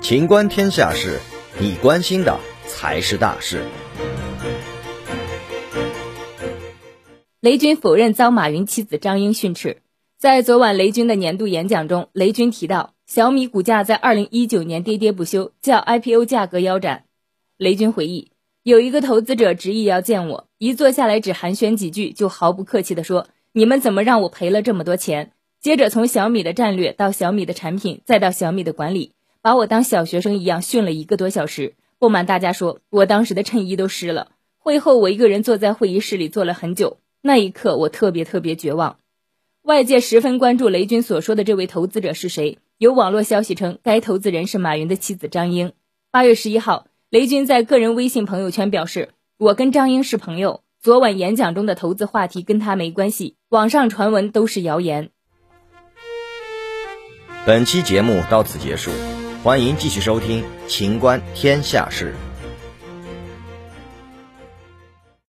情观天下事，你关心的才是大事。雷军否认遭马云妻子张英训斥。在昨晚雷军的年度演讲中，雷军提到小米股价在二零一九年跌跌不休，叫 IPO 价格腰斩。雷军回忆，有一个投资者执意要见我，一坐下来只寒暄几句，就毫不客气地说：“你们怎么让我赔了这么多钱？”接着从小米的战略到小米的产品，再到小米的管理，把我当小学生一样训了一个多小时。不瞒大家说，我当时的衬衣都湿了。会后我一个人坐在会议室里坐了很久，那一刻我特别特别绝望。外界十分关注雷军所说的这位投资者是谁。有网络消息称，该投资人是马云的妻子张英。八月十一号，雷军在个人微信朋友圈表示：“我跟张英是朋友，昨晚演讲中的投资话题跟他没关系，网上传闻都是谣言。”本期节目到此结束，欢迎继续收听《秦观天下事》。